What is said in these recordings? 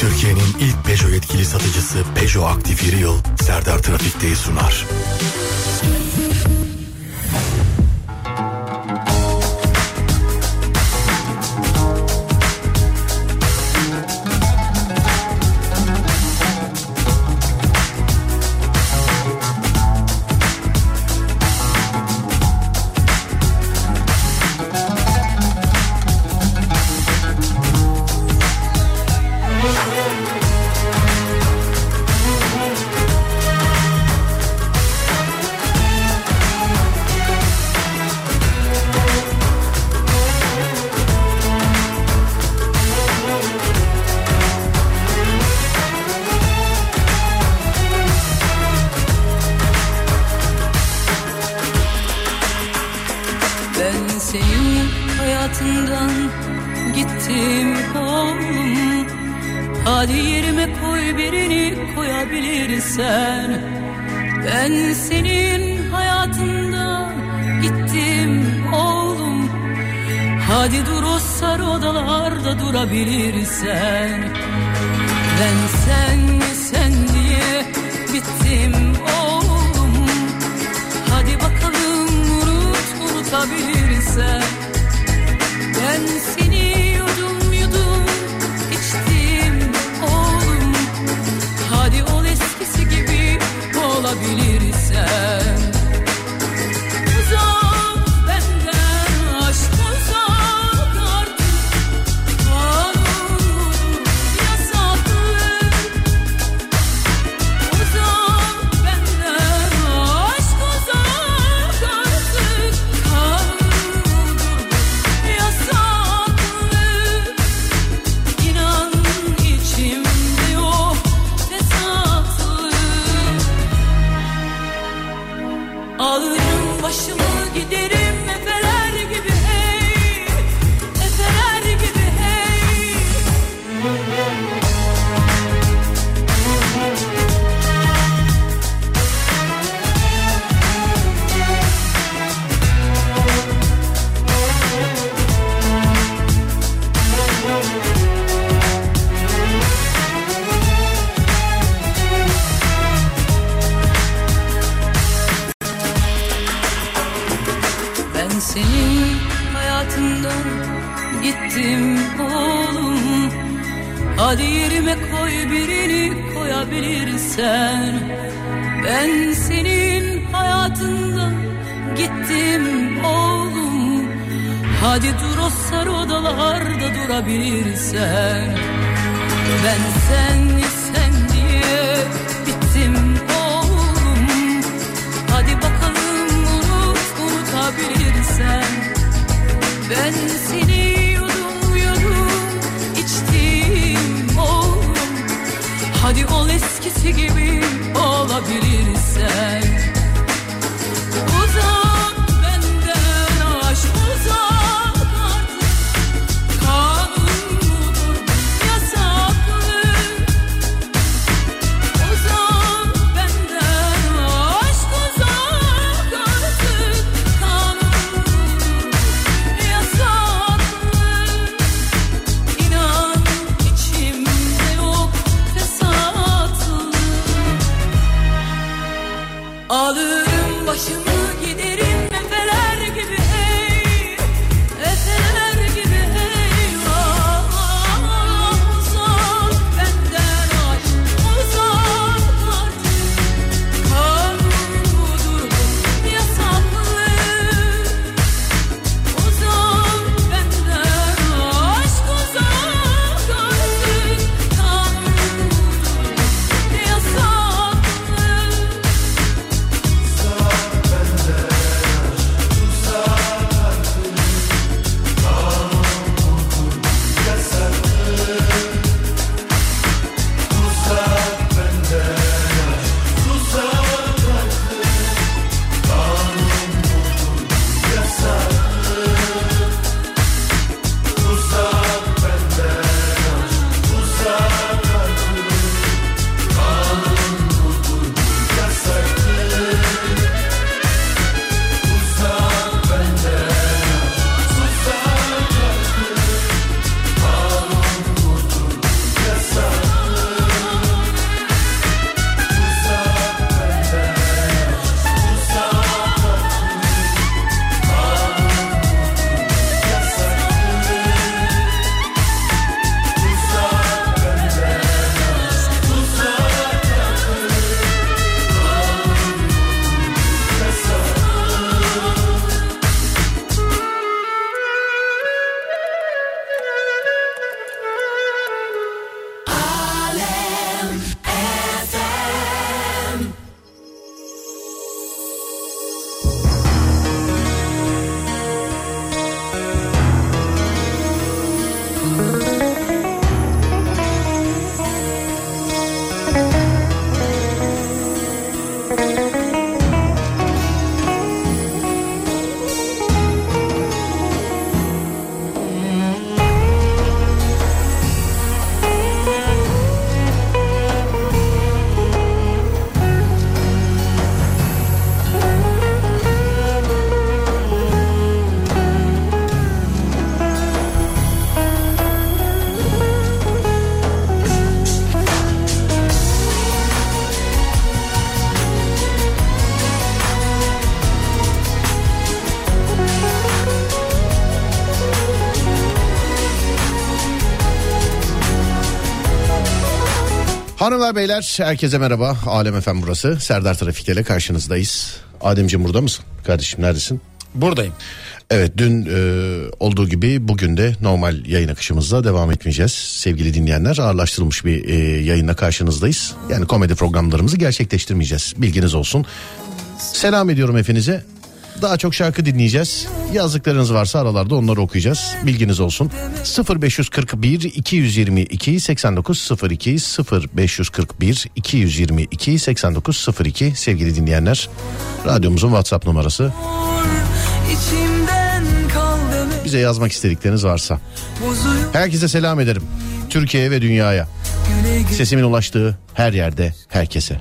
Türkiye'nin ilk Peugeot yetkili satıcısı Peugeot Aktif Yeri Yıl Serdar Trafik'teyi sunar. Ben sen sen diye bittim oğlum. Hadi bakalım unut unutabilirsen. Ben seni yudum yudum içtim oğlum. Hadi ol eskisi gibi olabilirsen. Hanımlar beyler herkese merhaba. Alem Efem burası. Serdar Trafik'te ile karşınızdayız. Ademciğim burada mısın? Kardeşim neredesin? Buradayım. Evet dün e, olduğu gibi bugün de normal yayın akışımızla devam etmeyeceğiz. Sevgili dinleyenler ağırlaştırılmış bir e, yayınla karşınızdayız. Yani komedi programlarımızı gerçekleştirmeyeceğiz. Bilginiz olsun. Selam ediyorum hepinize. Daha çok şarkı dinleyeceğiz. Yazdıklarınız varsa aralarda onları okuyacağız. Bilginiz olsun. 0541 222 8902 0541 222 8902 sevgili dinleyenler. Radyomuzun WhatsApp numarası. Bize yazmak istedikleriniz varsa. Herkese selam ederim. Türkiye'ye ve dünyaya. Sesimin ulaştığı her yerde herkese.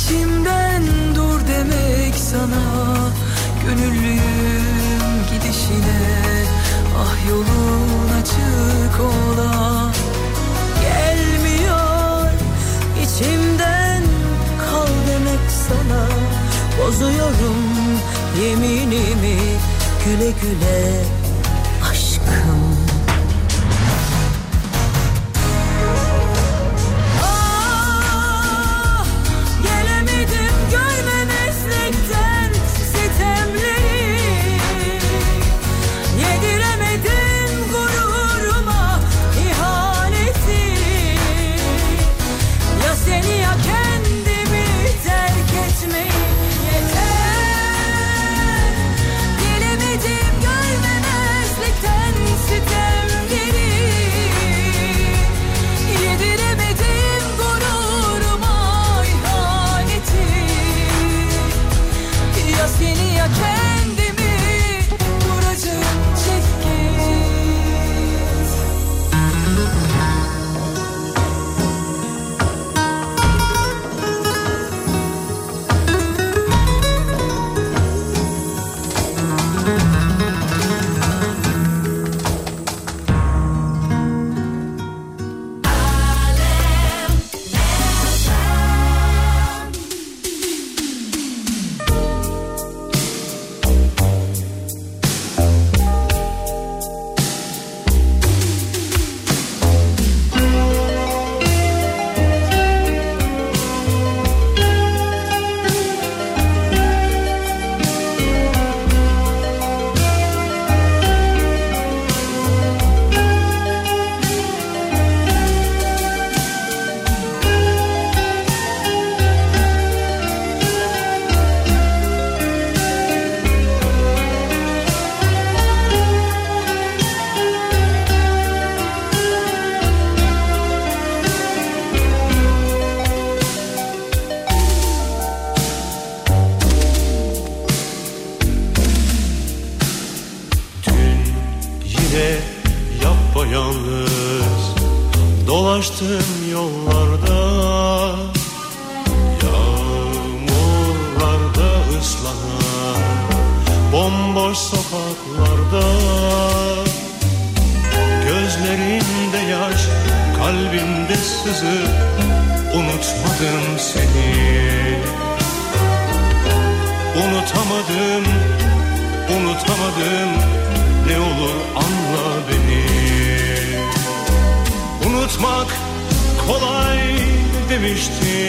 İçimden dur demek sana. Gönüllüyüm gidişine ah yolun açık ola. Gelmiyor içimden kal demek sana. Bozuyorum yeminimi güle güle aşkım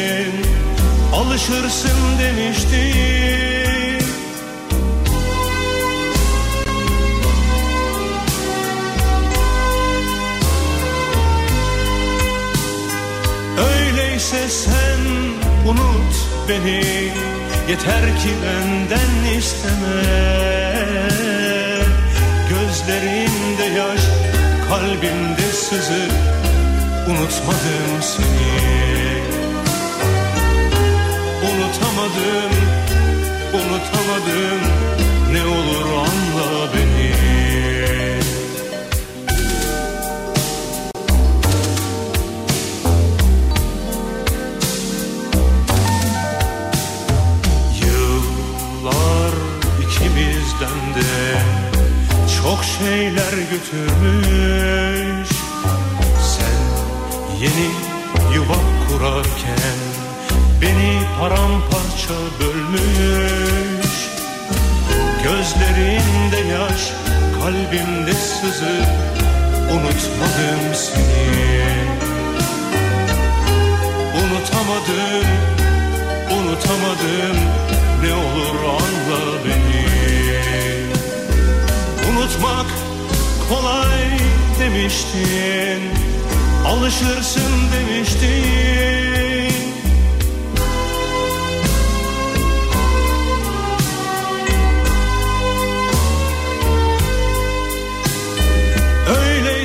demiştin Alışırsın demiştin Öyleyse sen unut beni Yeter ki benden isteme. Gözlerinde yaş, kalbimde sızı Unutmadım seni Unutamadım, unutamadım. Ne olur anla beni. Yıllar ikimizden de çok şeyler götürmüş. Sen yeni yuva kurarken paramparça bölmüş. Gözlerinde yaş, kalbimde sızı Unutmadım seni. Unutamadım, unutamadım Ne olur anla beni. Unutmak kolay demiştin Alışırsın demiştin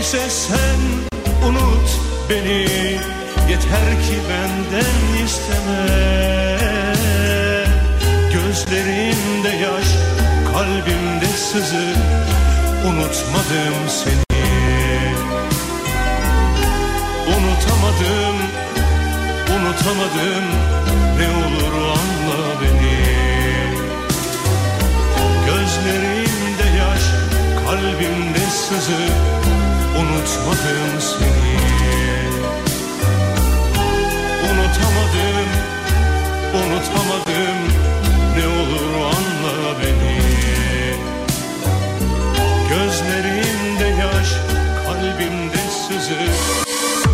Öyleyse sen unut beni. Yeter ki benden isteme. Gözlerimde yaş, kalbimde sızı. Unutmadım seni. Unutamadım, unutamadım. Ne olur anla beni. Gözlerimde yaş, kalbimde sızı Unutmadım seni. Unutamadım, unutamadım. Ne olur anla beni. Gözlerimde yaş, kalbimde sızı.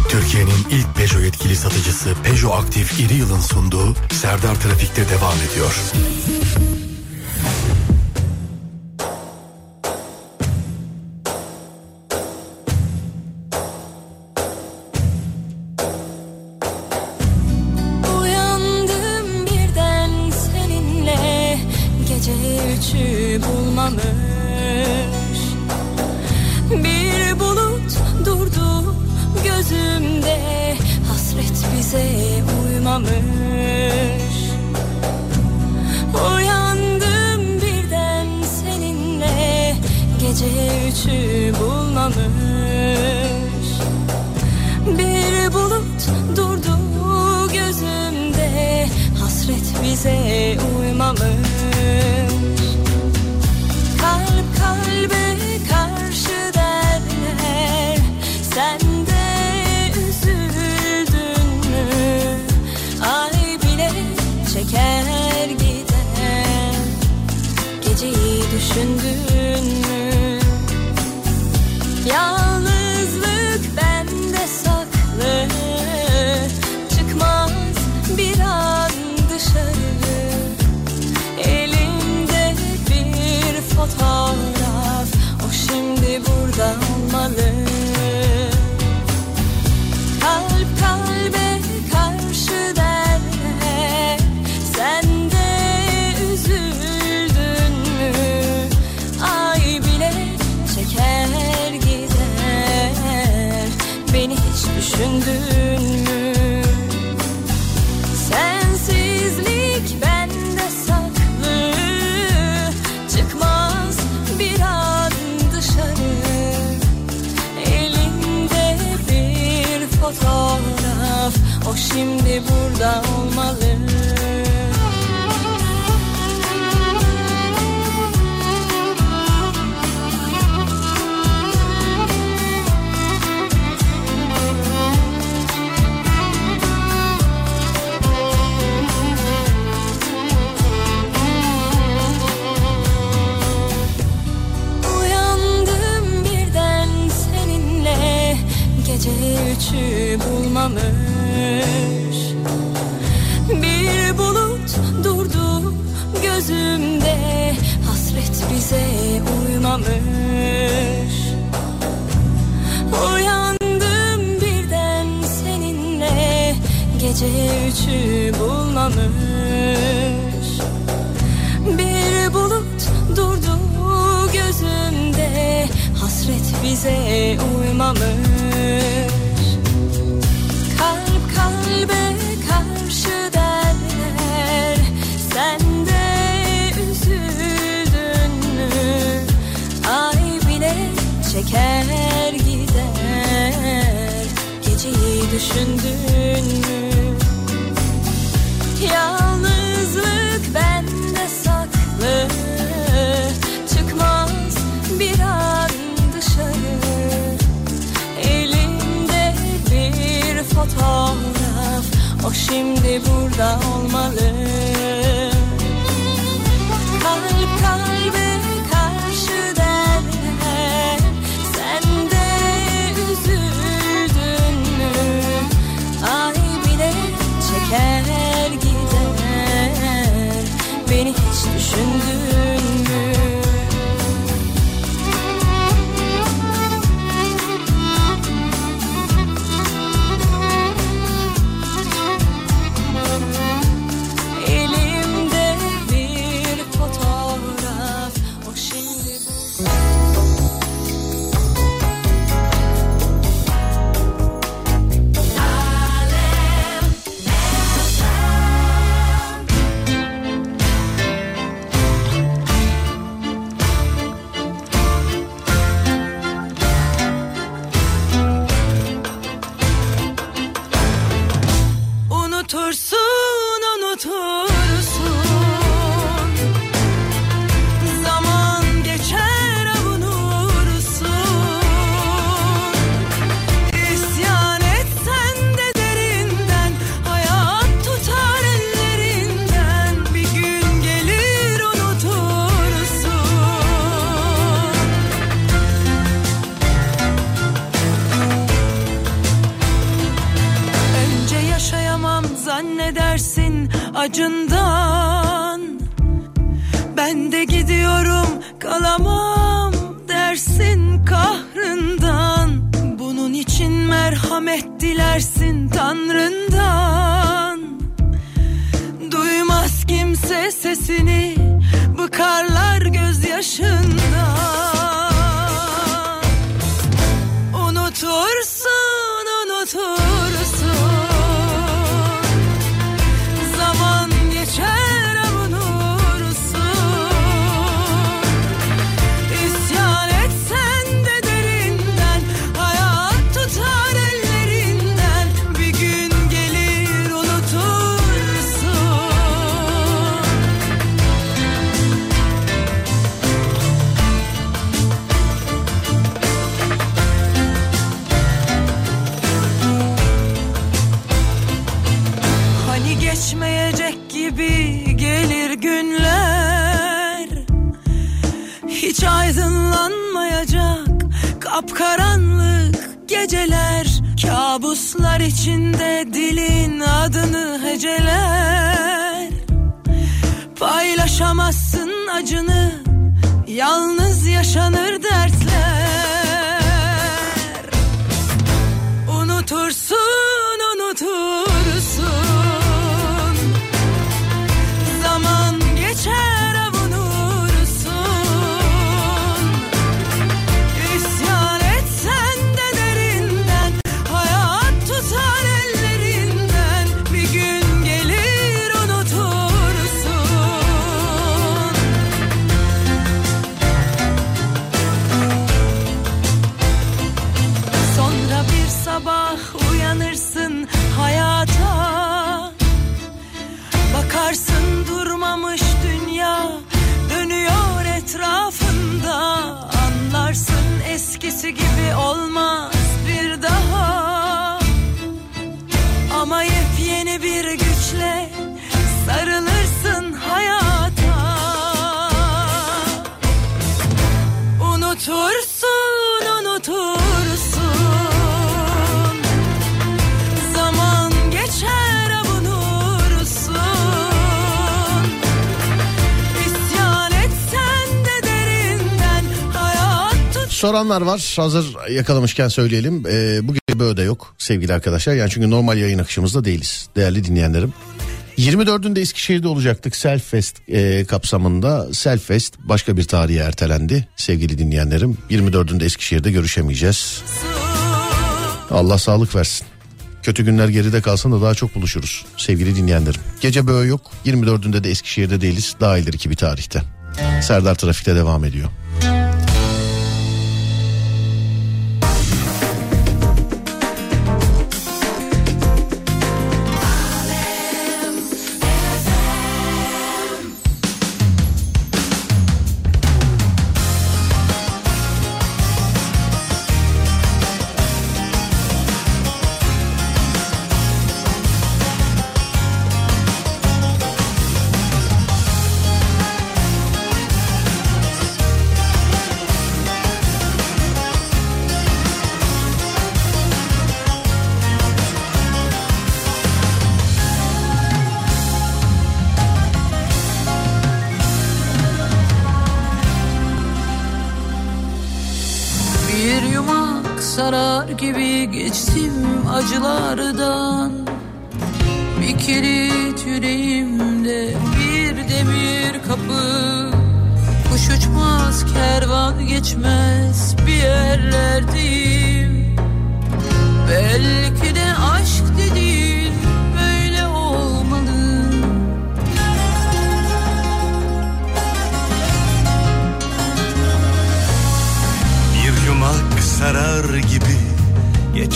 Türkiye'nin ilk Peugeot yetkili satıcısı Peugeot Aktif İri Yıl'ın sunduğu Serdar Trafik'te devam ediyor. Bize uymamış. Uyandım birden seninle Gece üçü bulmamış. Bir bulut durdu gözümde Hasret bize uymamış Geceyi içi bulanmış Bir bulut durdu gözümde Hasret bize uymamış Kalp kalbe karşı derler Sen de üzüldün mü? Ay bile çeker gider geceyi düşündün mü? sonra O şimdi burada olmalı. く。Soranlar var. Hazır yakalamışken söyleyelim. Ee, bu gece böyle yok sevgili arkadaşlar. Yani çünkü normal yayın akışımızda değiliz. Değerli dinleyenlerim. 24'ünde Eskişehir'de olacaktık Selfest e, kapsamında. Selfest başka bir tarihe ertelendi sevgili dinleyenlerim. 24'ünde Eskişehir'de görüşemeyeceğiz. Allah sağlık versin. Kötü günler geride kalsın da daha çok buluşuruz sevgili dinleyenlerim. Gece böyle yok. 24'ünde de Eskişehir'de değiliz. Daha ileriki bir tarihte. Serdar Trafik'te devam ediyor. the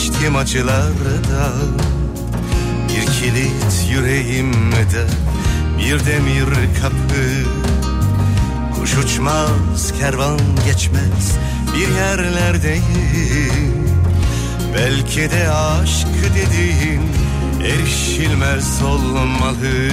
geçtim acılarda. Bir kilit yüreğimde bir demir kapı. Kuş uçmaz kervan geçmez bir yerlerdeyim. Belki de aşk dediğin erişilmez olmalı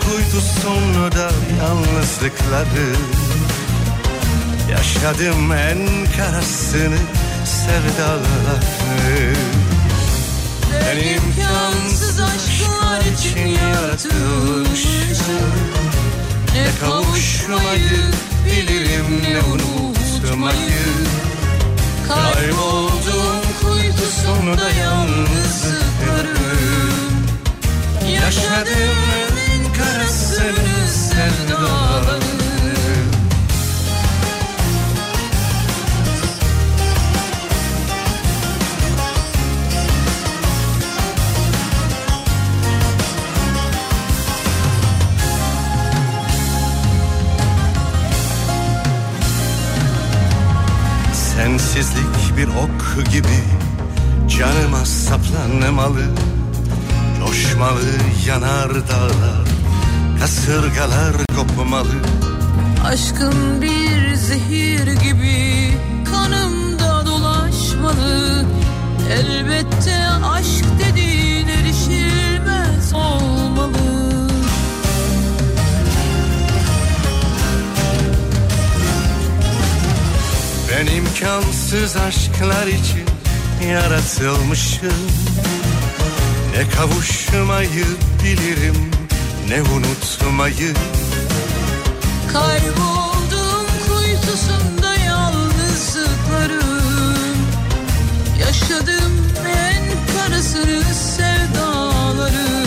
Kayboldum kuytusunda yalnızlıkları. Yaşadım en karasını sevdaları Ben imkansız aşklar için yaratılmışım Ne kavuşmayı bilirim ne unutmayı. Kayboldum kuytusunda yalnızlıklarım Yaşadım Sensizlik bir ok gibi canıma saplanmalı Coşmalı yanar dağlar kasırgalar kopmalı. Aşkın bir zehir gibi kanımda dolaşmalı. Elbette aşk dediğin erişilmez olmalı. Ben imkansız aşklar için yaratılmışım. Ne kavuşmayı bilirim ne unutmayı? Kayboldum kuytusunda yalnızlıklarım Yaşadım en karasını sevdalarım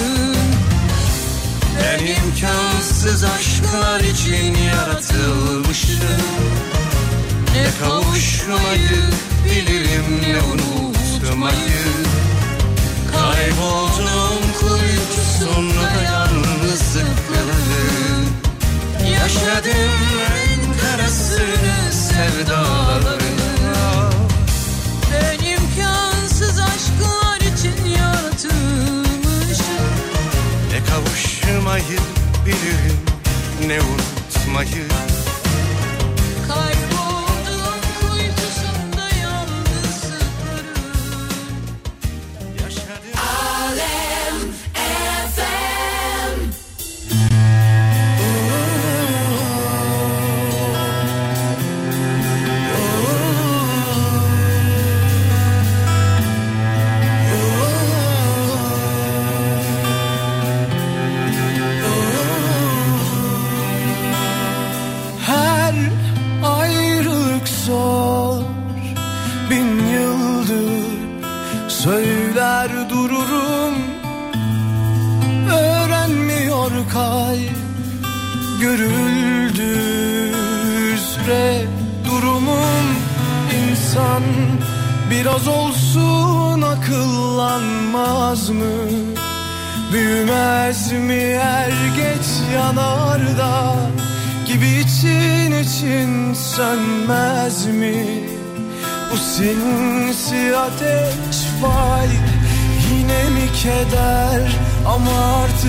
Ben imkansız aşklar için yaratılmışım. Ne Kavuşmayı bilirim ne unutmayı Kayboldum kuytusunda yalnızlıklarım Yaşadım en karasını sevdalarım Ben imkansız aşklar için yaratılmışım. Ne kavuşmayı bilirim ne unutmayı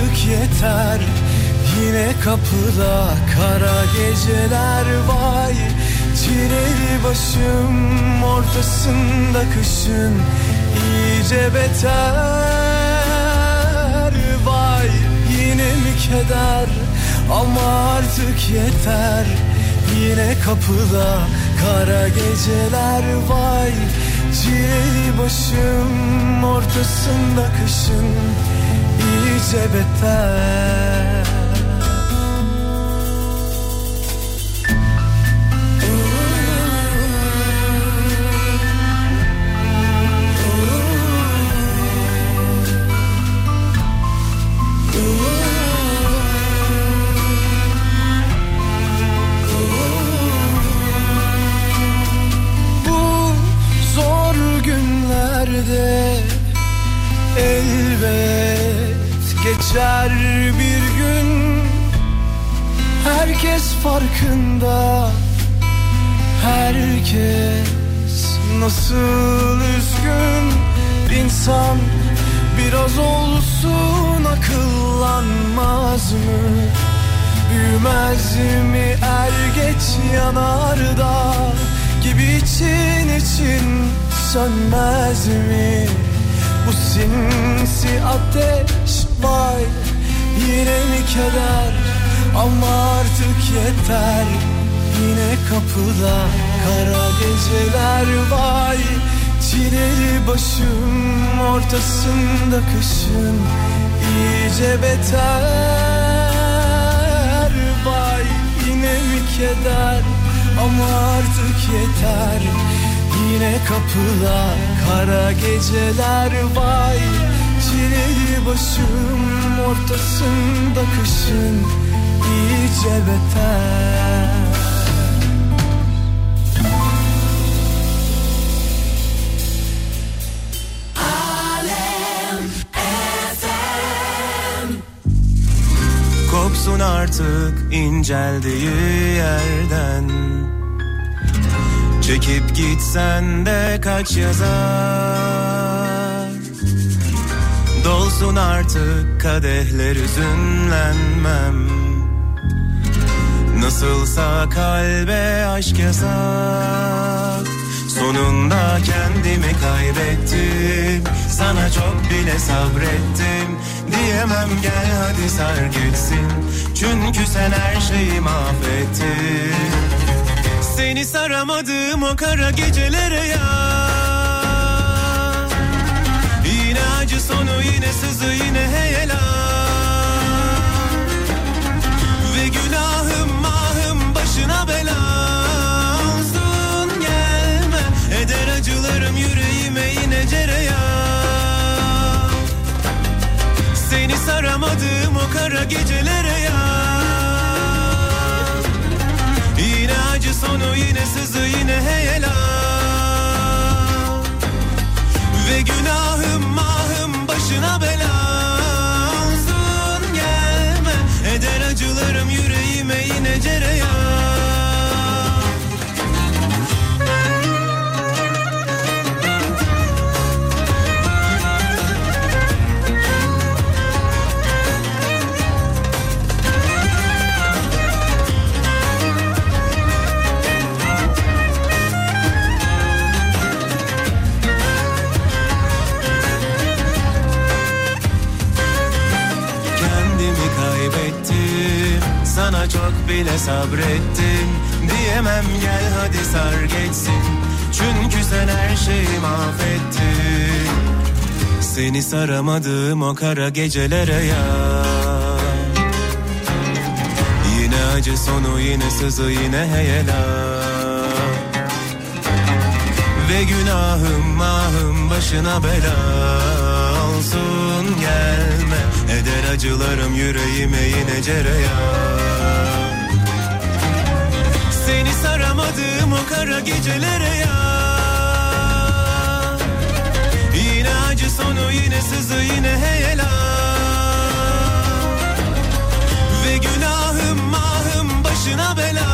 artık yeter. Yine kapıda kara geceler vay Çileli başım ortasında kışın iyice beter. Vay yine mi keder? Ama artık yeter. Yine kapıda kara geceler vay Çileli başım ortasında kışın iyice beter farkında Herkes nasıl üzgün İnsan biraz olsun akıllanmaz mı? Büyümez mi er geç yanar da Gibi için için sönmez mi? Bu sinsi ateş vay Yine mi keder ama artık yeter. Yine kapıda kara geceler vay Çileli başım ortasında kışın iyice beter. Vay yine mi keder ama artık yeter. Yine kapıda kara geceler vay Çileli başım ortasında kışın iyice beter. Kopsun artık inceldiği yerden. Çekip gitsen de kaç yazar? Dolsun artık kadehler üzünlenmem Nasılsa kalbe aşk yasak. Sonunda kendimi kaybettim. Sana çok bile sabrettim. Diyemem gel hadi sar gitsin. Çünkü sen her şeyi mahvettin. Seni saramadım o kara gecelere ya. Yine acı sonu yine sızı yine heyelan başına bela. Olsun gelme. Eder acılarım yüreğime yine cereyan. Seni saramadım o kara gecelere ya. Yine acı sonu yine sızı yine heyelan Ve günahım mahım başına bela. Gelme. Eder acılarım yüreğime yine cereyan Sana çok bile sabrettim. Diyemem gel hadi sar geçsin. Çünkü sen her şeyi mahvettin. Seni saramadım o kara gecelere ya. Yine acı sonu yine sızı yine heyelan Ve günahım mahım başına bela olsun. Gel gelme Eder acılarım yüreğime yine cereyan Seni saramadığım o kara gecelere ya. Yine acı sonu yine sızı yine heyelan Ve günahım mahım başına bela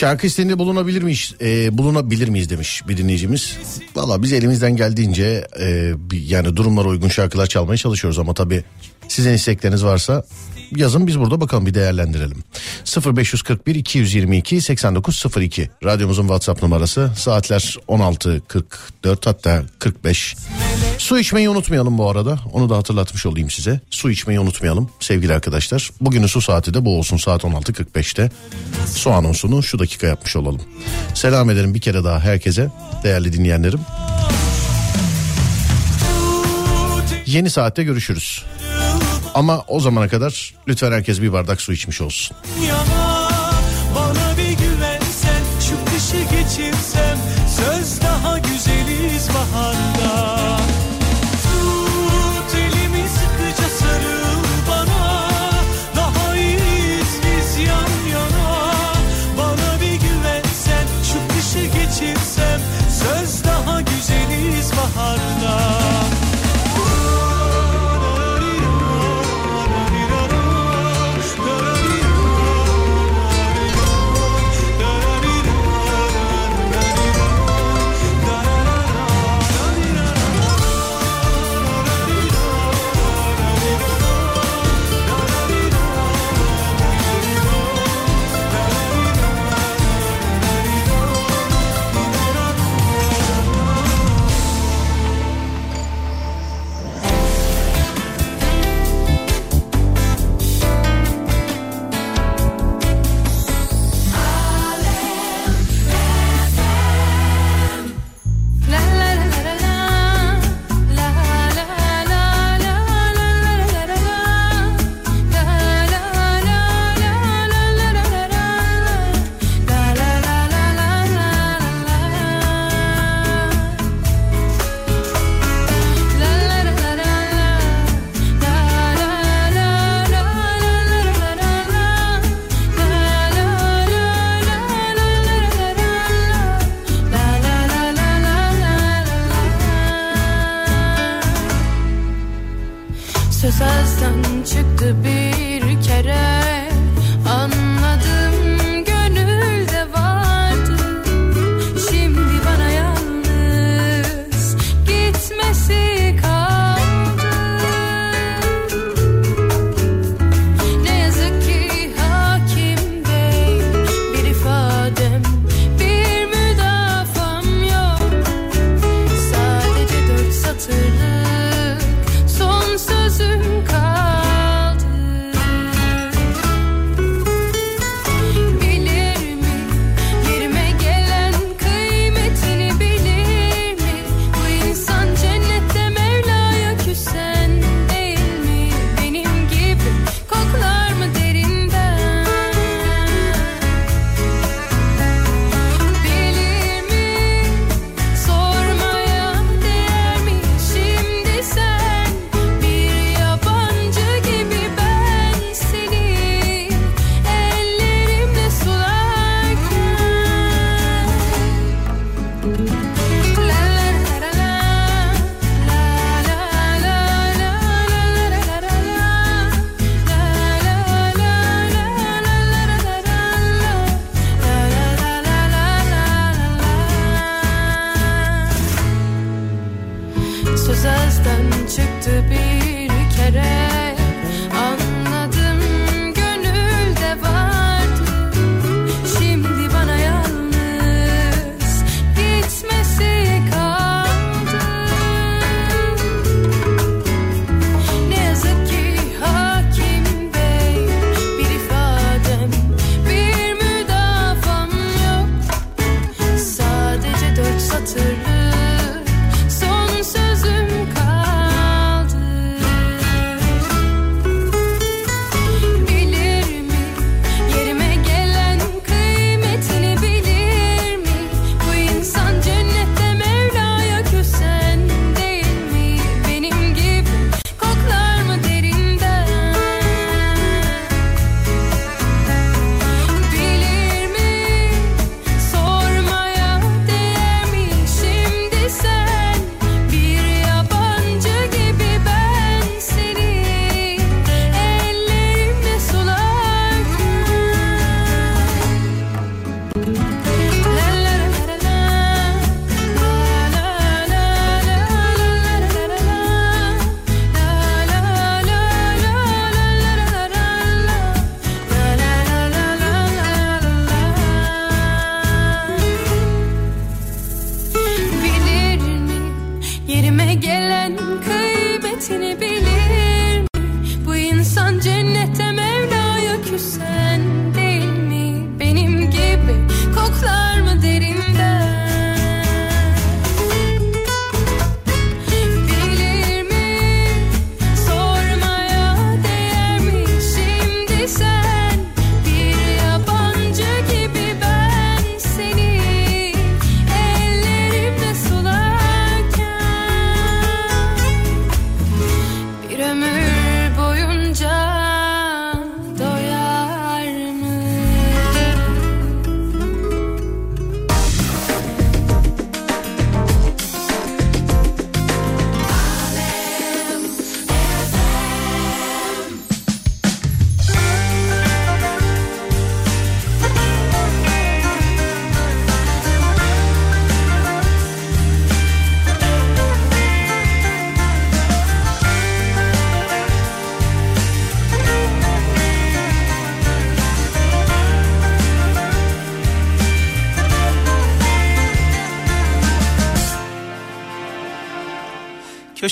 Şarkı isteğinde bulunabilir miyiz? Ee, bulunabilir miyiz demiş bir dinleyicimiz. Valla biz elimizden geldiğince e, yani durumlara uygun şarkılar çalmaya çalışıyoruz ama tabii sizin istekleriniz varsa yazın biz burada bakalım bir değerlendirelim. 0541 222 8902 radyomuzun WhatsApp numarası saatler 16.44 hatta 45. Su içmeyi unutmayalım bu arada onu da hatırlatmış olayım size. Su içmeyi unutmayalım sevgili arkadaşlar. Bugünün su saati de bu olsun saat 16.45'te. Su anonsunu şu dakika yapmış olalım. Selam ederim bir kere daha herkese değerli dinleyenlerim. Yeni saatte görüşürüz. Ama o zamana kadar lütfen herkes bir bardak su içmiş olsun. yana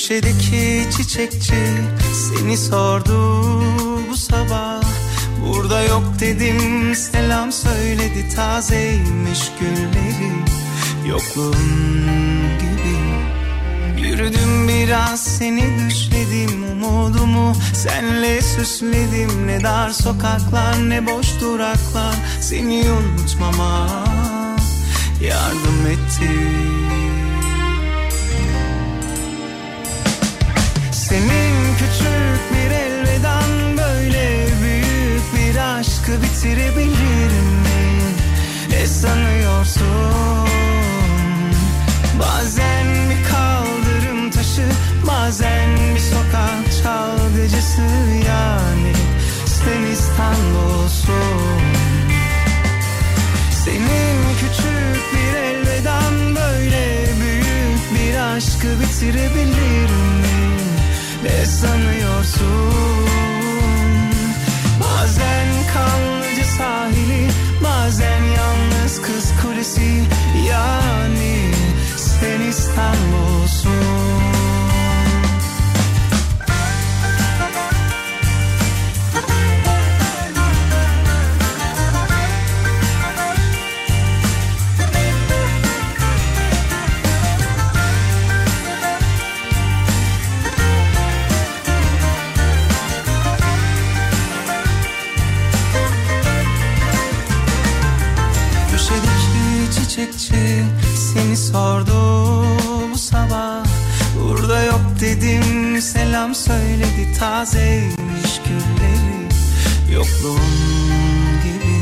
köşedeki çiçekçi seni sordu bu sabah. Burada yok dedim selam söyledi tazeymiş gülleri yokluğun gibi. Yürüdüm biraz seni düşledim umudumu senle süsledim. Ne dar sokaklar ne boş duraklar seni unutmama yardım ettim Bir elveden böyle büyük bir aşkı bitirebilir mi? Ne sanıyorsun? Bazen bir kaldırım taşı Bazen bir sokak çalgıcısı Yani sen İstanbul'sun Senin küçük bir elveden böyle büyük bir aşkı bitirebilir mi? Ne sanıyorsun? Bazen kanlıcı sahili, bazen yalnız kız kulesi Yani sen İstanbul'sun tazeymiş gülleri Yokluğun gibi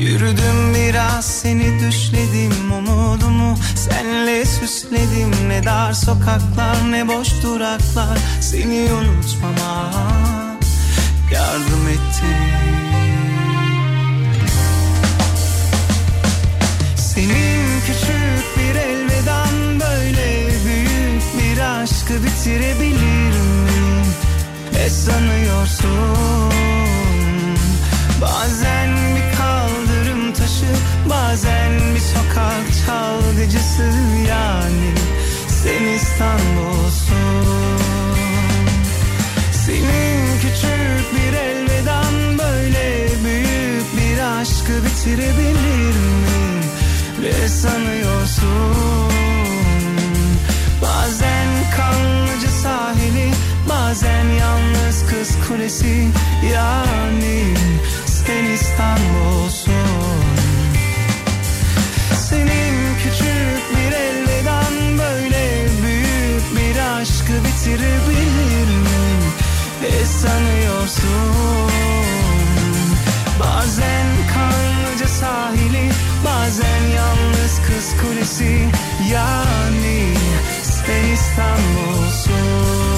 Yürüdüm biraz seni düşledim umudumu Senle süsledim ne dar sokaklar ne boş duraklar Seni unutmama yardım etti Senin küçük bir elveden böyle büyük bir aşkı bitirebilir? Ne sanıyorsun? Bazen bir kaldırım taşı, bazen bir sokak çalgıcısı yani sen İstanbul'sun. Senin küçük bir elveden böyle büyük bir aşkı bitirebilir mi? Ne sanıyorsun? Bazen kanlıcı sahili, bazen yalnız kız kulesi Yani sen İstanbul'sun senin küçük bir elveden böyle büyük bir aşkı bitirebilir mi? Ne sanıyorsun? Bazen kanlıca sahili, bazen yalnız kız kulesi Yani sen İstanbul'sun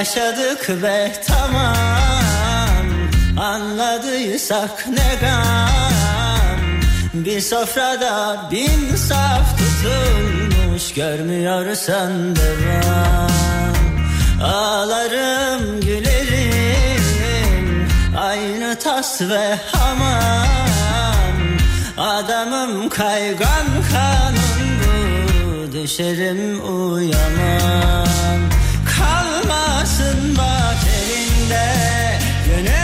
Yaşadık ve tamam. Anladıysak ne gam? Bir sofrada bin saf tutulmuş Görmüyorsan devam Ağlarım gülerim Aynı tas ve hamam. Adamım kaygan kanun bu Düşerim uyamam Kalmasın bak elinde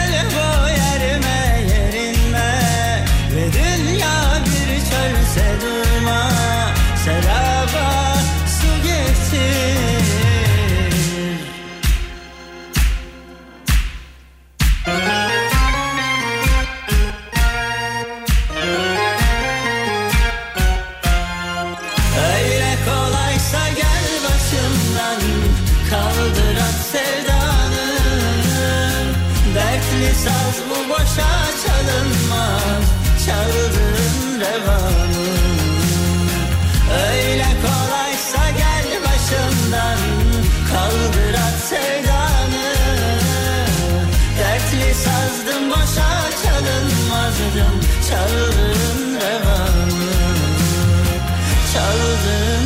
çaldığın revanı çaldığın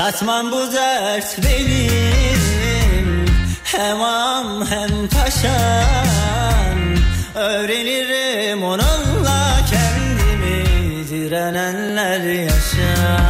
Satmam bu dert benim. Hem am hem taşan. Öğrenirim onunla kendimi. Direnenler yaşar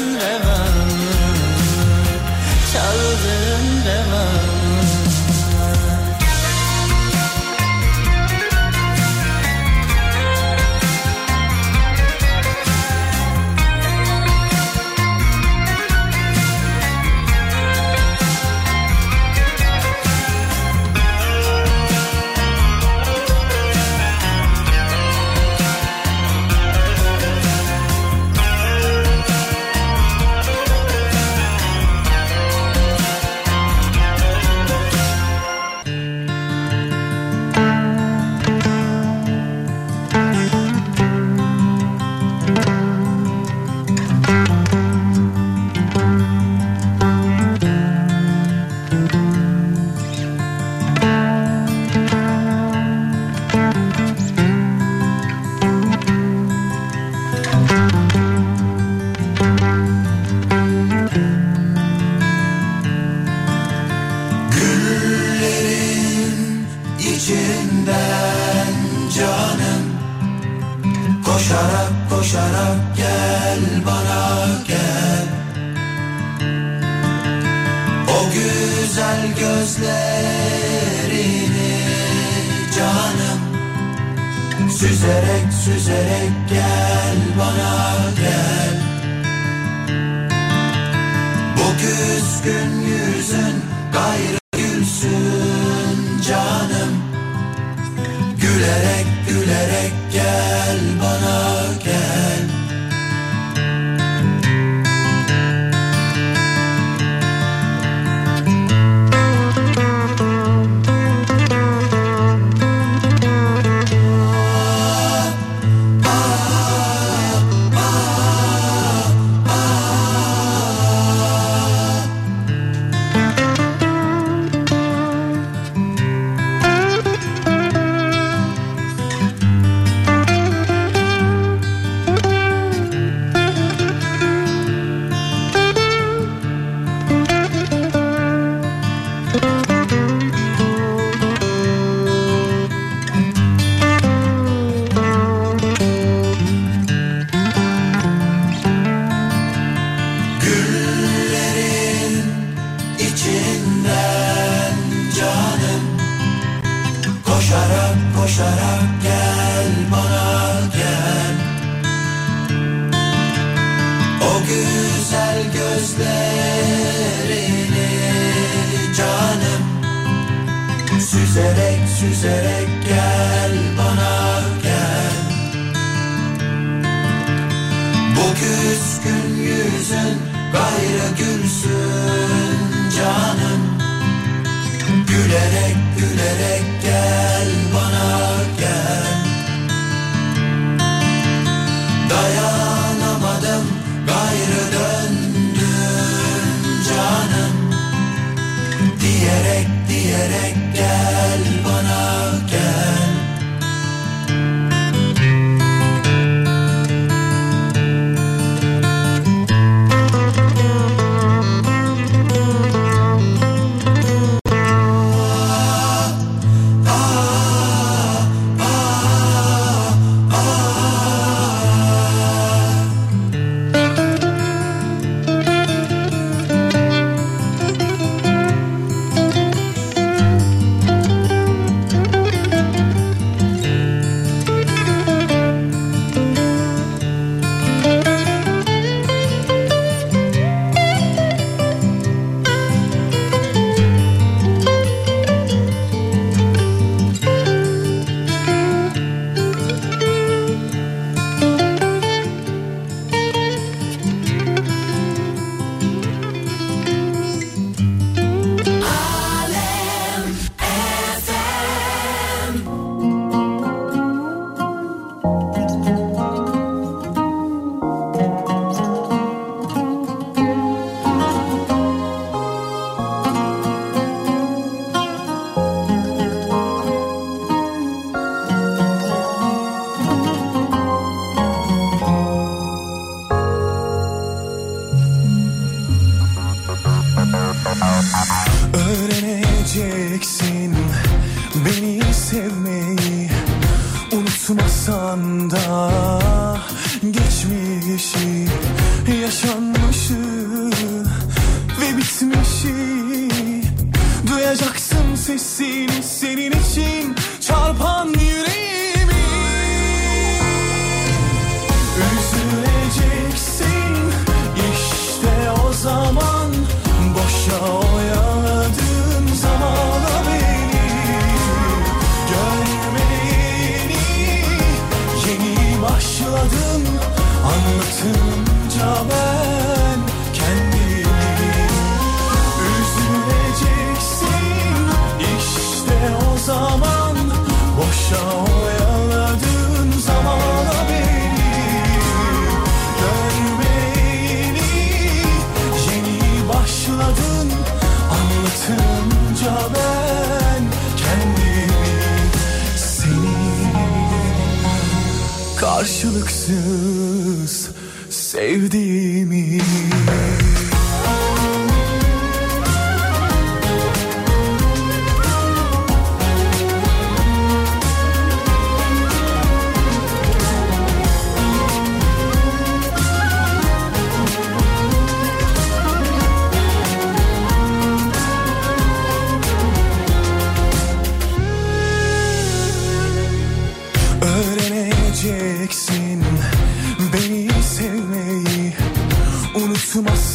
diyerek diyerek gel.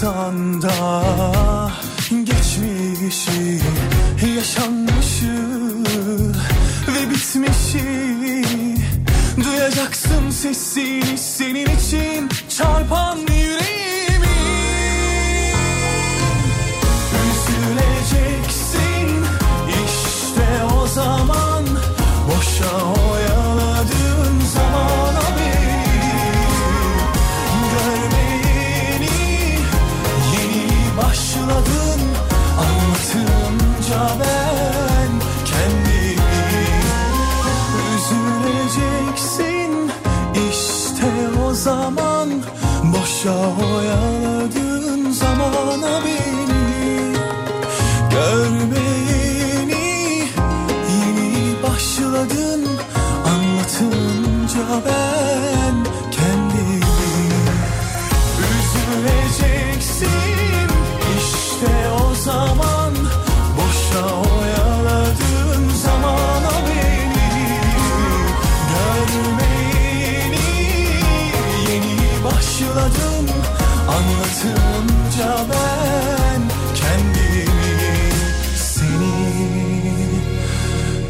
yatağında yalnızca ben kendimi seni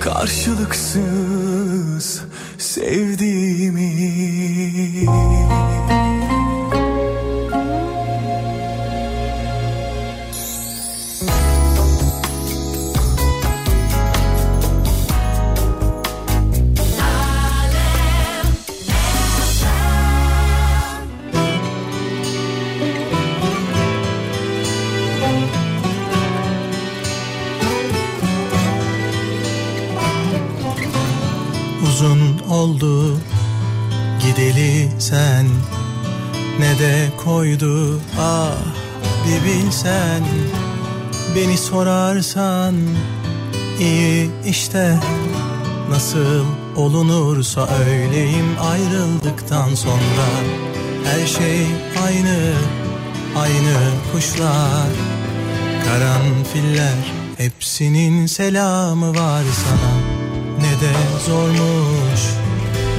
karşılıksız sevdim. Beni sorarsan iyi işte. Nasıl olunursa öyleyim ayrıldıktan sonra Her şey aynı, aynı kuşlar Karanfiller. Hepsinin selamı var sana. Ne de zormuş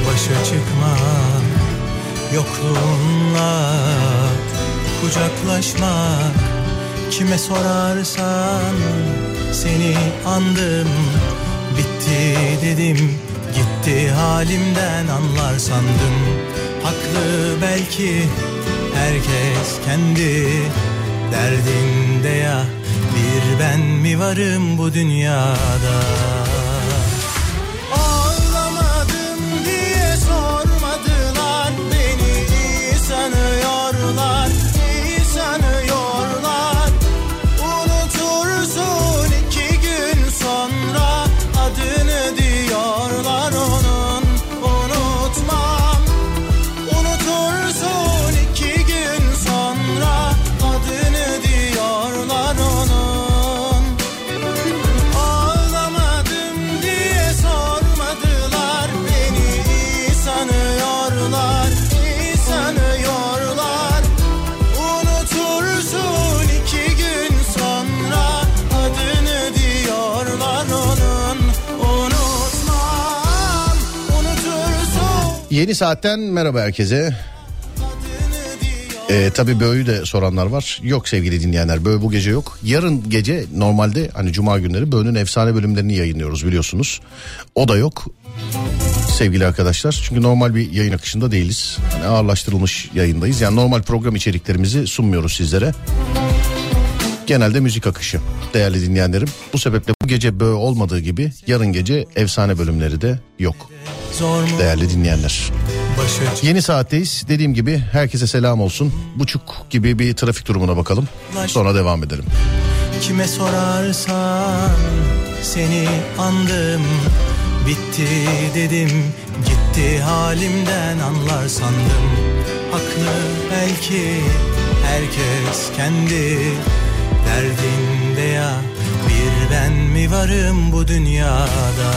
başa çıkma. Yokluğunla kucaklaşmak. Kime sorarsan seni andım. Bitti dedim gitti halimden anlar sandım. Haklı belki herkes kendi derdinde ya. Bir ben mi varım bu dünyada? Yeni saatten merhaba herkese. Ee, tabii Böğ'ü de soranlar var. Yok sevgili dinleyenler Böğ bu gece yok. Yarın gece normalde hani cuma günleri Böğ'ün efsane bölümlerini yayınlıyoruz biliyorsunuz. O da yok sevgili arkadaşlar. Çünkü normal bir yayın akışında değiliz. Hani ağırlaştırılmış yayındayız. Yani normal program içeriklerimizi sunmuyoruz sizlere. Genelde müzik akışı değerli dinleyenlerim. Bu sebeple bu gece Böğ olmadığı gibi yarın gece efsane bölümleri de yok. Değerli dinleyenler. Yeni saatteyiz. Dediğim gibi herkese selam olsun. Buçuk gibi bir trafik durumuna bakalım. Sonra devam edelim. Kime sorarsan seni andım Bitti dedim gitti halimden anlar sandım Haklı belki herkes kendi derdinde ya Bir ben mi varım bu dünyada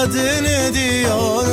adını diyorlar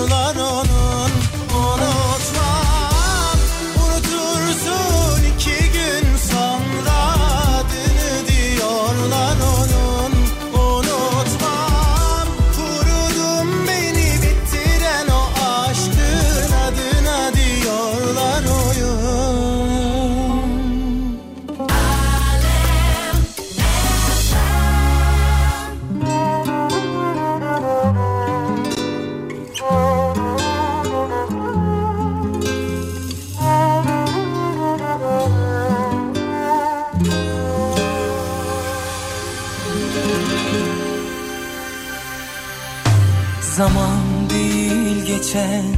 geçen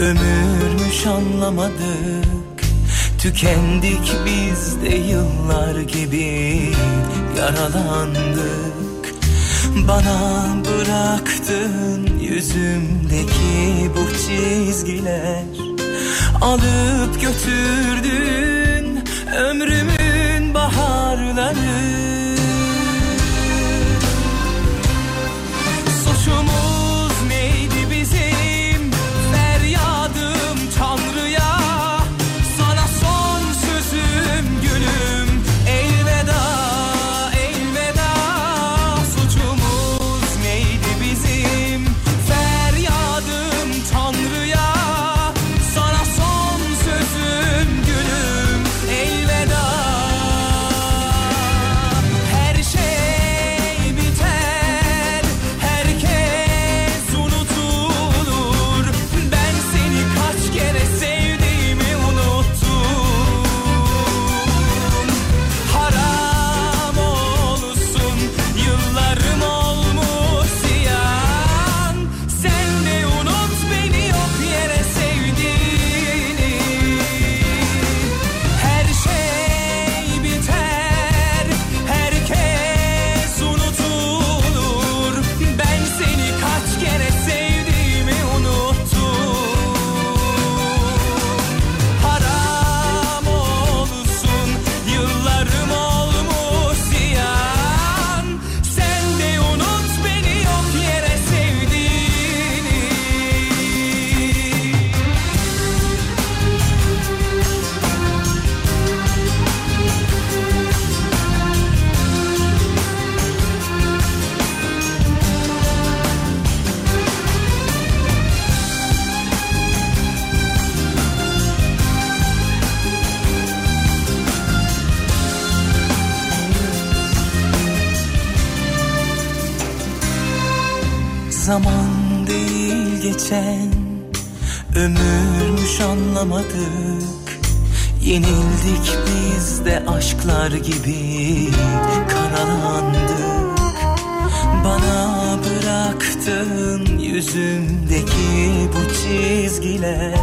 ömürmüş anlamadık. Tükendik biz de yıllar gibi yaralandık. Bana bıraktın yüzümdeki bu çizgiler. Alıp götürdün ömrümün baharları Zaman değil geçen. Ömürmüş anlamadık. Yenildik biz de aşklar gibi. Karalandık. Bana bıraktın yüzümdeki bu çizgiler.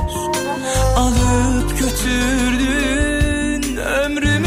Alıp götürdün ömrümün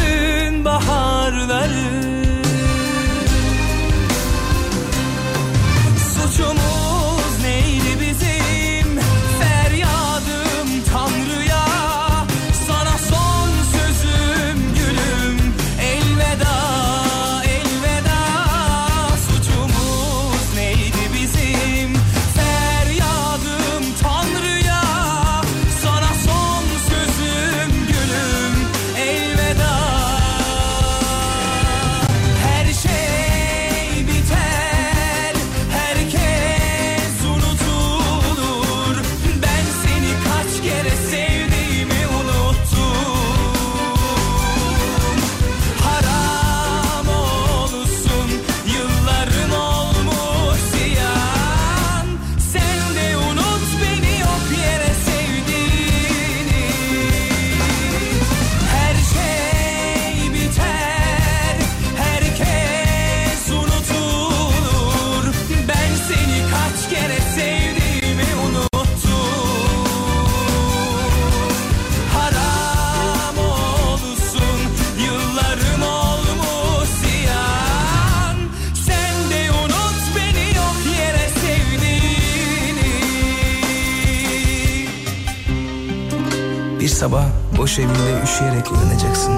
sabah boş evinde üşüyerek uyanacaksın.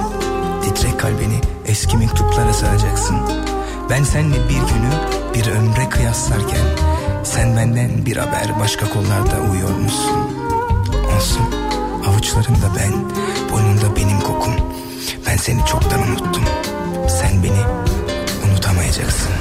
Titrek kalbini eski mektuplara saracaksın. Ben seninle bir günü bir ömre kıyaslarken sen benden bir haber başka kollarda uyuyormuşsun. Olsun avuçlarında ben, boynunda benim kokum. Ben seni çoktan unuttum. Sen beni unutamayacaksın.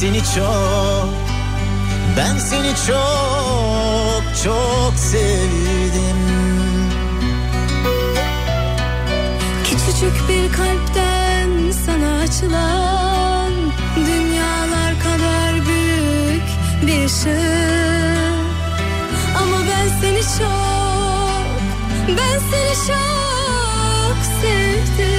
Seni çok Ben seni çok çok sevdim. Küçücük bir kalpten sana açılan Dünyalar kadar büyük bir ışık. Ama ben seni çok, ben seni çok sevdim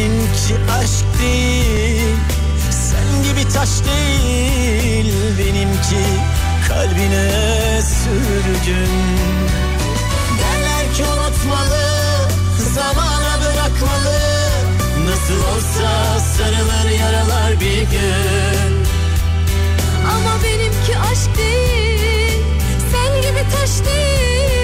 benimki aşk değil Sen gibi taş değil Benimki kalbine sürgün. Derler ki unutmalı Zamana bırakmalı. Nasıl olsa sarılır yaralar bir gün. Ama benimki aşk değil Sen gibi taş değil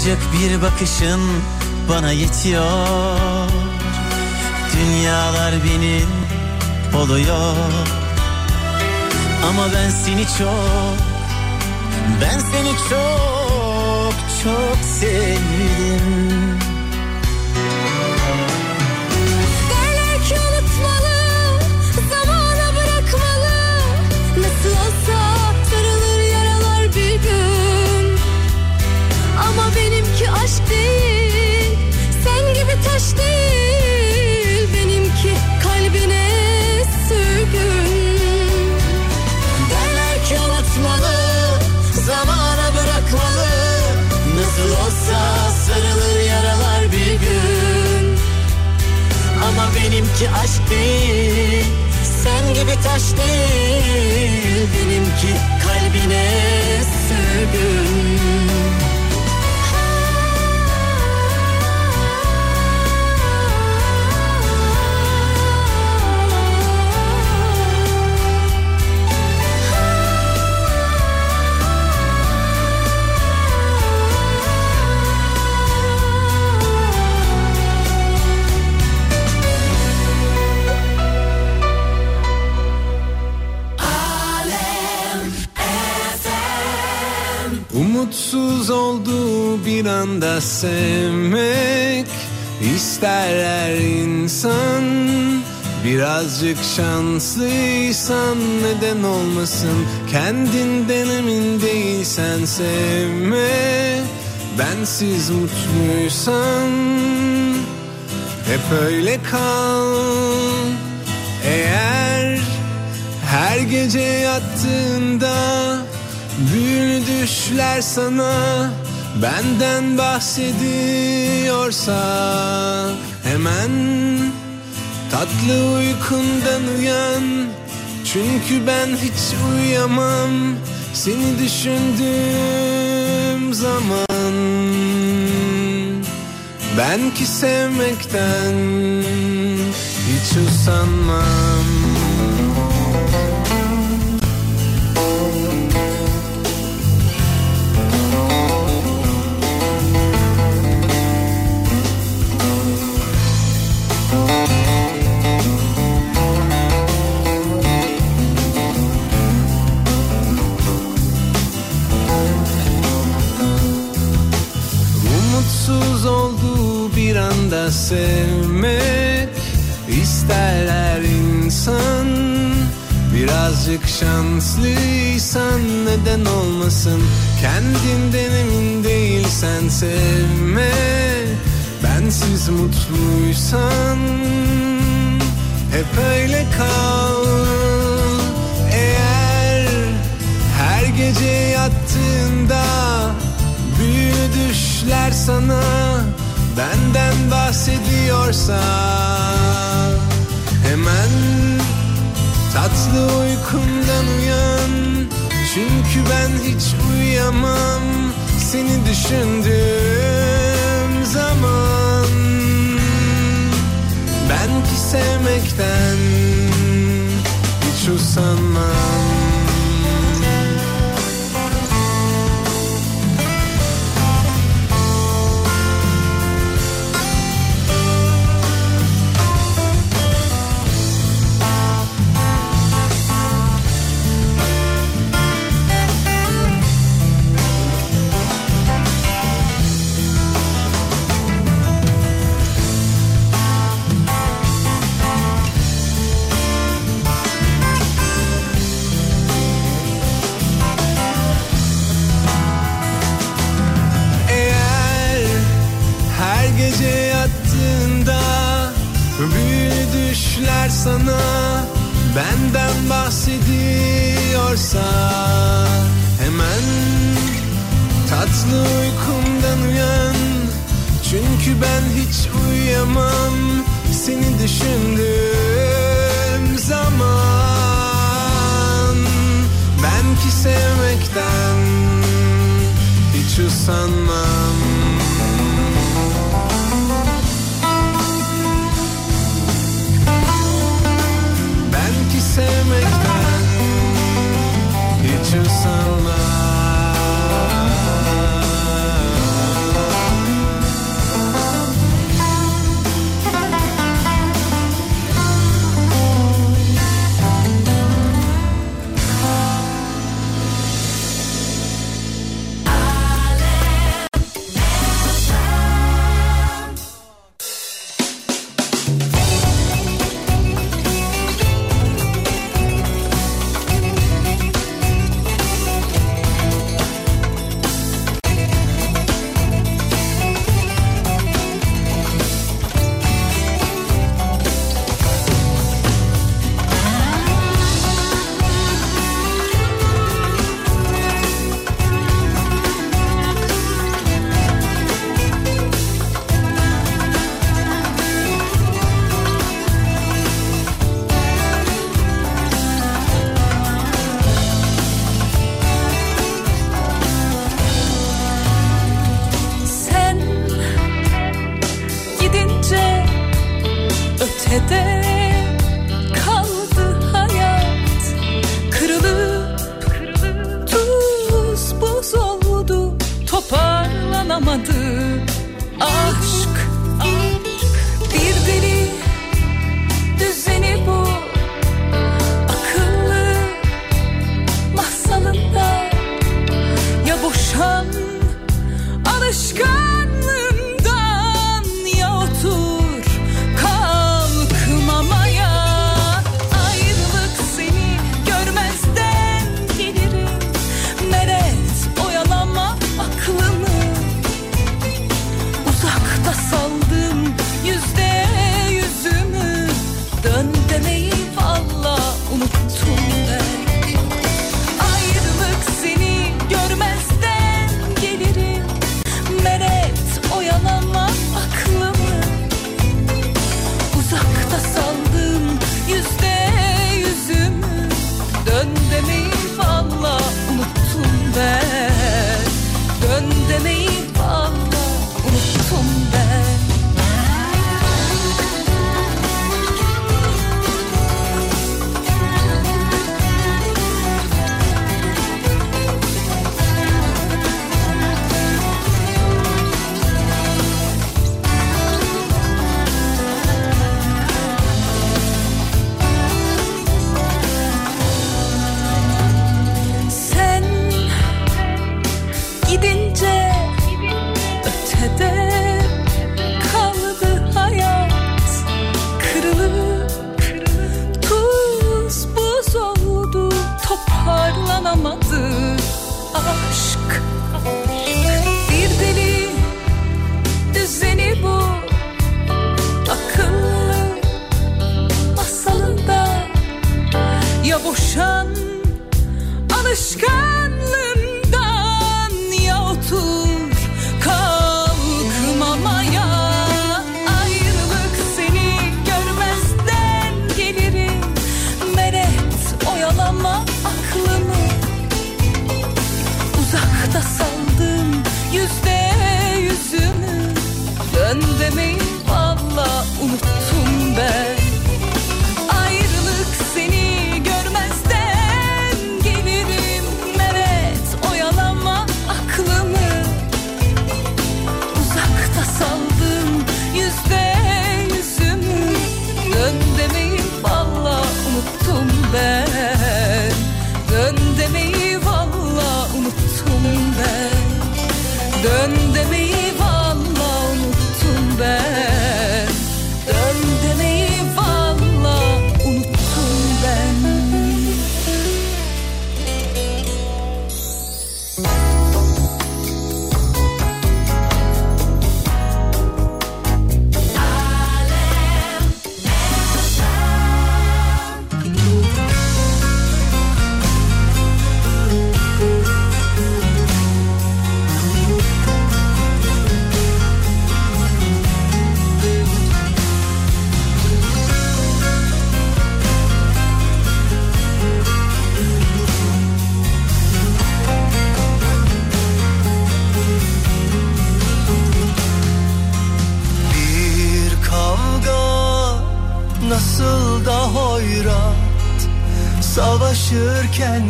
Sıcacık bir bakışın bana yetiyor. Dünyalar benim oluyor. Ama ben seni çok Ben seni çok çok sevdim aşk değil, sen gibi taş değil. Benimki kalbine sürgün. Derler ki unutmalı Zamana bırakmalı Nasıl olsa sarılır yaralar bir gün Ama benimki aşk değil Sen gibi taş değil Benimki kalbine sürgün bir anda sevmek ister her insan. Birazcık şanslıysan neden olmasın? Kendinden emin değilsen sevme. Bensiz mutluysan hep öyle kal. Eğer her gece yattığında Büyülü düşler sana benden bahsediyorsa Hemen tatlı uykundan uyan. Çünkü ben hiç uyuyamam seni düşündüğüm zaman. Ben ki sevmekten hiç usanmam anda sevmek ister her insan. Birazcık şanslıysan neden olmasın? Kendinden emin değilsen sevme. Bensiz mutluysan hep öyle kal. Eğer her gece yattığında Büyülü düşler sana benden bahsediyorsa Hemen tatlı uykundan uyan. Çünkü ben hiç uyuyamam seni düşündüğüm zaman. Ben ki sevmekten hiç usanmam Ya boşan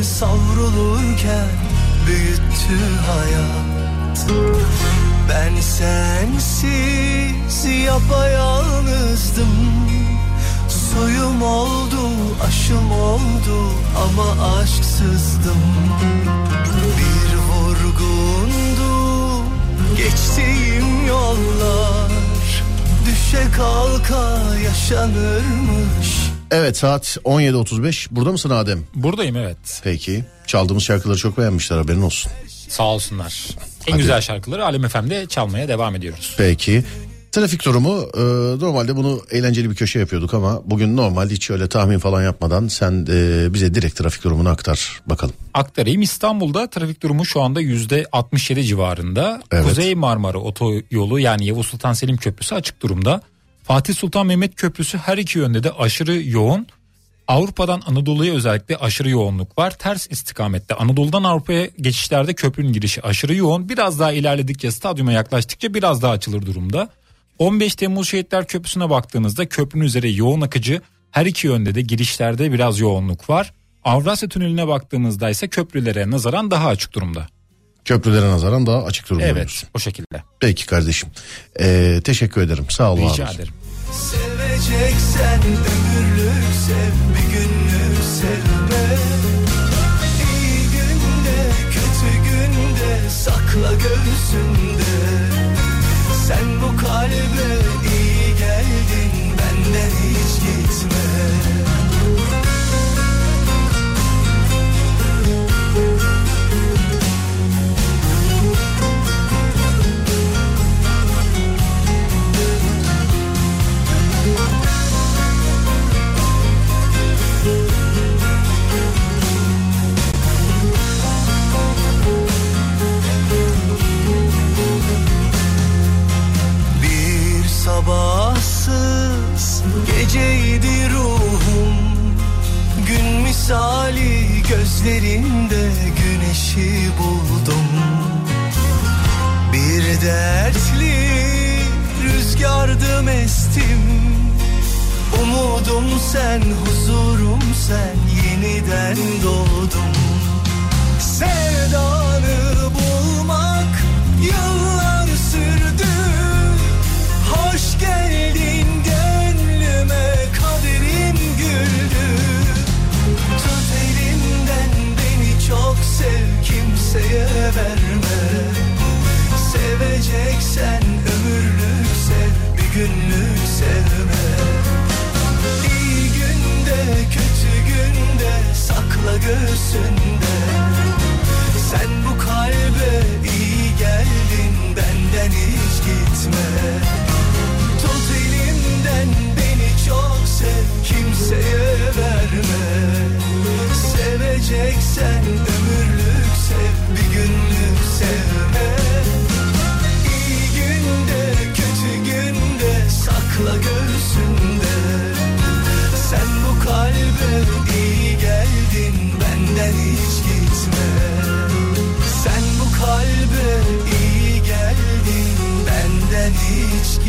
Savrulurken büyüttü hayat. Ben sensiz yapayalnızdım. Suyum oldu, aşım oldu ama aşksızdım. Bir vurgundu geçtiğim yollar. Düşe kalka yaşanırmış Evet saat 17.35 burada mısın Adem? Buradayım evet. Peki çaldığımız şarkıları çok beğenmişler haberin olsun. Sağ olsunlar. En Hadi. güzel şarkıları Alem FM'de çalmaya devam ediyoruz. Peki trafik durumu e, normalde bunu eğlenceli bir köşe yapıyorduk ama bugün normal hiç öyle tahmin falan yapmadan sen e, bize direkt trafik durumunu aktar bakalım. Aktarayım İstanbul'da trafik durumu şu anda yüzde 67 civarında. Evet. Kuzey Marmara Otoyolu yani Yavuz Sultan Selim Köprüsü açık durumda. Fatih Sultan Mehmet Köprüsü her iki yönde de aşırı yoğun. Avrupa'dan Anadolu'ya özellikle aşırı yoğunluk var. Ters istikamette Anadolu'dan Avrupa'ya geçişlerde köprünün girişi aşırı yoğun. Biraz daha ilerledikçe stadyuma yaklaştıkça biraz daha açılır durumda. 15 Temmuz Şehitler Köprüsü'ne baktığınızda köprünün üzeri yoğun akıcı her iki yönde de girişlerde biraz yoğunluk var. Avrasya Tüneli'ne baktığımızda ise köprülere nazaran daha açık durumda. Köprülere nazaran daha açık durumda. Evet o şekilde. Peki kardeşim. Ee, teşekkür ederim. Sağ ol Rica abi. ederim. Seveceksen ömürlük sev bir günlük sevme. İyi günde kötü günde sakla göğsünde. sabahsız geceydi ruhum. Gün misali gözlerinde güneşi buldum. Bir dertli rüzgardım estim Umudum sen, huzurum sen, yeniden doğdum. göğsünde.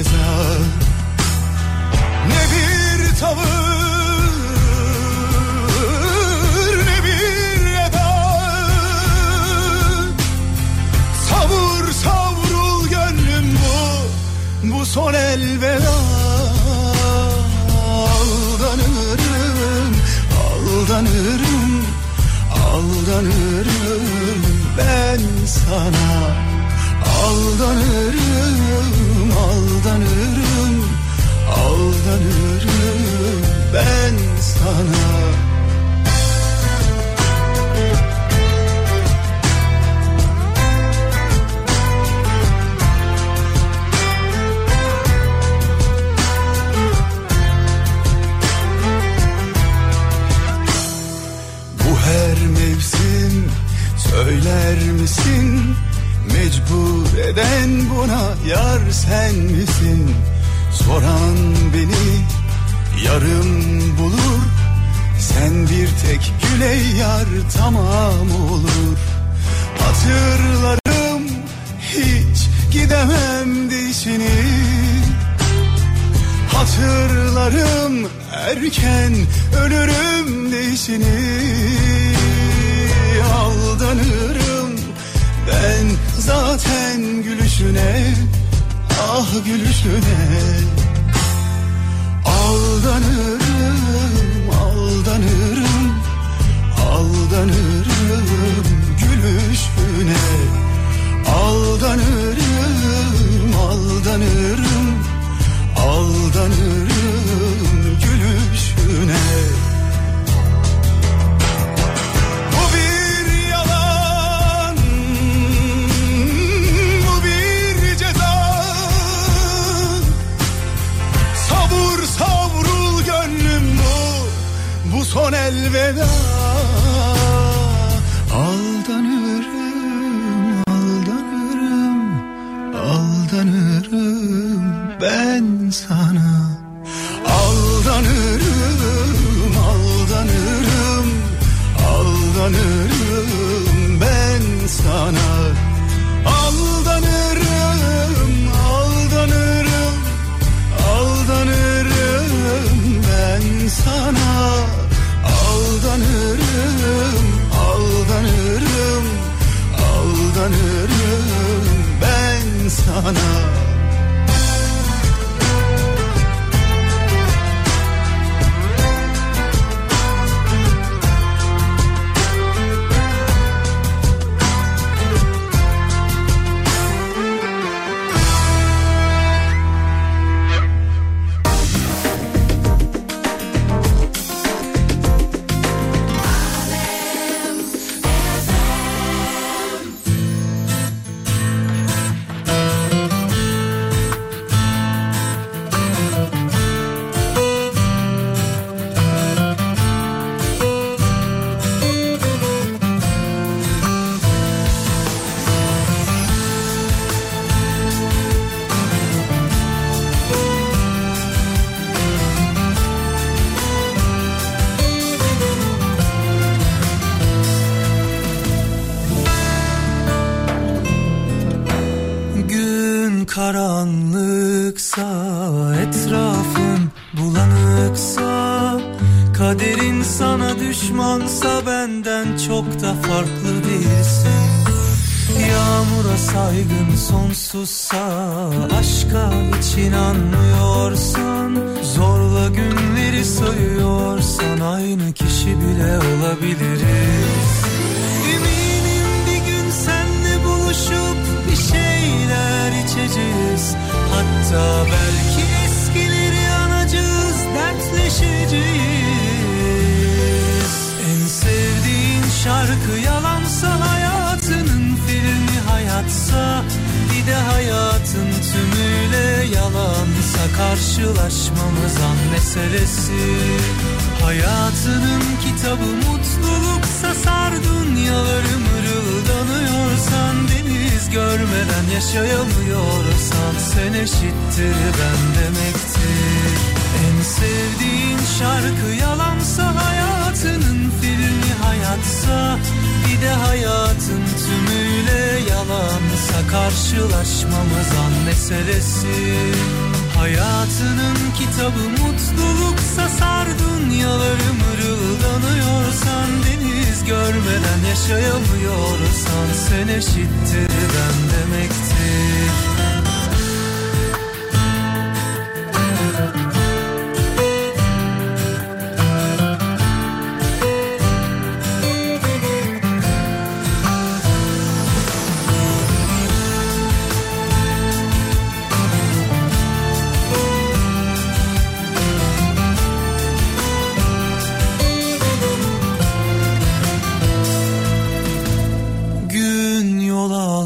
regresar.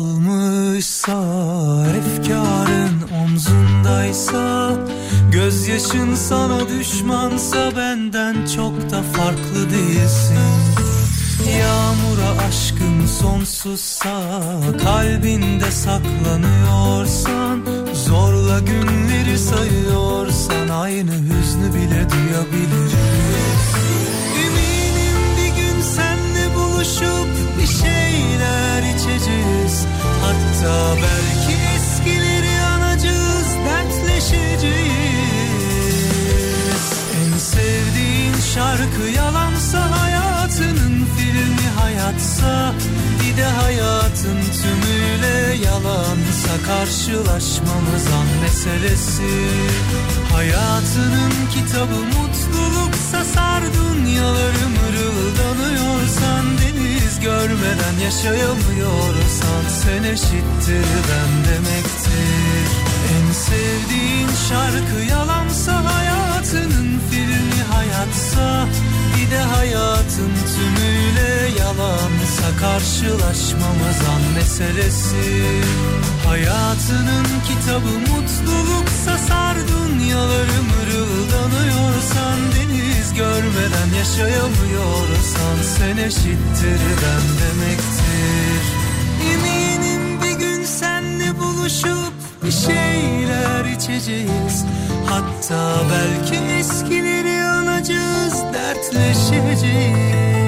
Yol almışsa Efkarın omzundaysa Gözyaşın sana düşmansa Benden çok da farklı değilsin. Yağmura aşkın sonsuzsa Kalbinde saklanıyorsan Zorla günleri sayıyorsan Aynı hüznü bile duyabiliriz Eminim bir gün senle buluşup Bir şeyler içeceğiz Hatta belki eskileri anacağız Dertleşeceğiz. En sevdiğin şarkı yalansa hayatının hayatsa Bir de hayatın tümüyle yalansa karşılaşmamız an meselesi. Hayatının kitabı mutluluksa sar dünyaları mırıldanıyorsan Deniz görmeden yaşayamıyorsan sen eşittir ben demektir. En sevdiğin şarkı yalansa hayatının filmi hayatsa Bir de hayatın tümüyle yalansa karşılaşmamız an meselesi. Hayatının kitabı mutluluksa sar dünyaları mırıldanıyorsan Deniz görmeden yaşayamıyorsan sen eşittir ben demektir. Eminim bir gün senle buluşup bir şeyler içeceğiz. Hatta belki eskileri anacağız dertleşeceğiz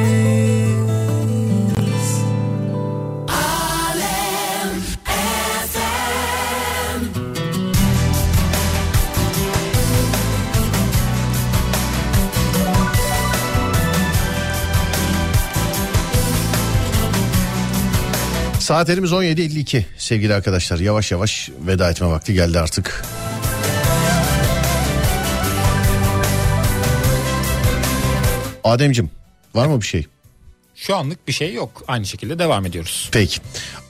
Saatlerimiz 17.52 sevgili arkadaşlar. Yavaş yavaş veda etme vakti geldi artık. Ademcim var mı bir şey? Şu anlık bir şey yok. Aynı şekilde devam ediyoruz. Peki.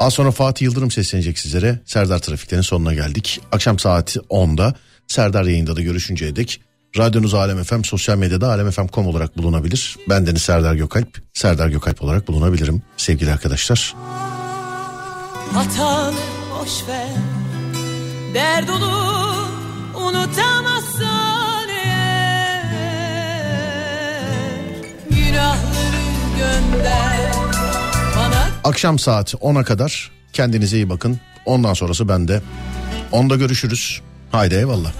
Az sonra Fatih Yıldırım seslenecek sizlere. Serdar Trafik'lerin sonuna geldik. Akşam saat 10'da Serdar yayında da görüşünceye dek radyonuz Alem FM sosyal medyada alemfm.com olarak bulunabilir. Ben Deniz Serdar Gökalp. Serdar Gökalp olarak bulunabilirim sevgili arkadaşlar. Hatalı boş ver Dert dolu unutamazsan eğer Günahları gönder Bana Akşam saat 10'a kadar kendinize iyi bakın. Ondan sonrası bende. Onda görüşürüz. Haydi eyvallah.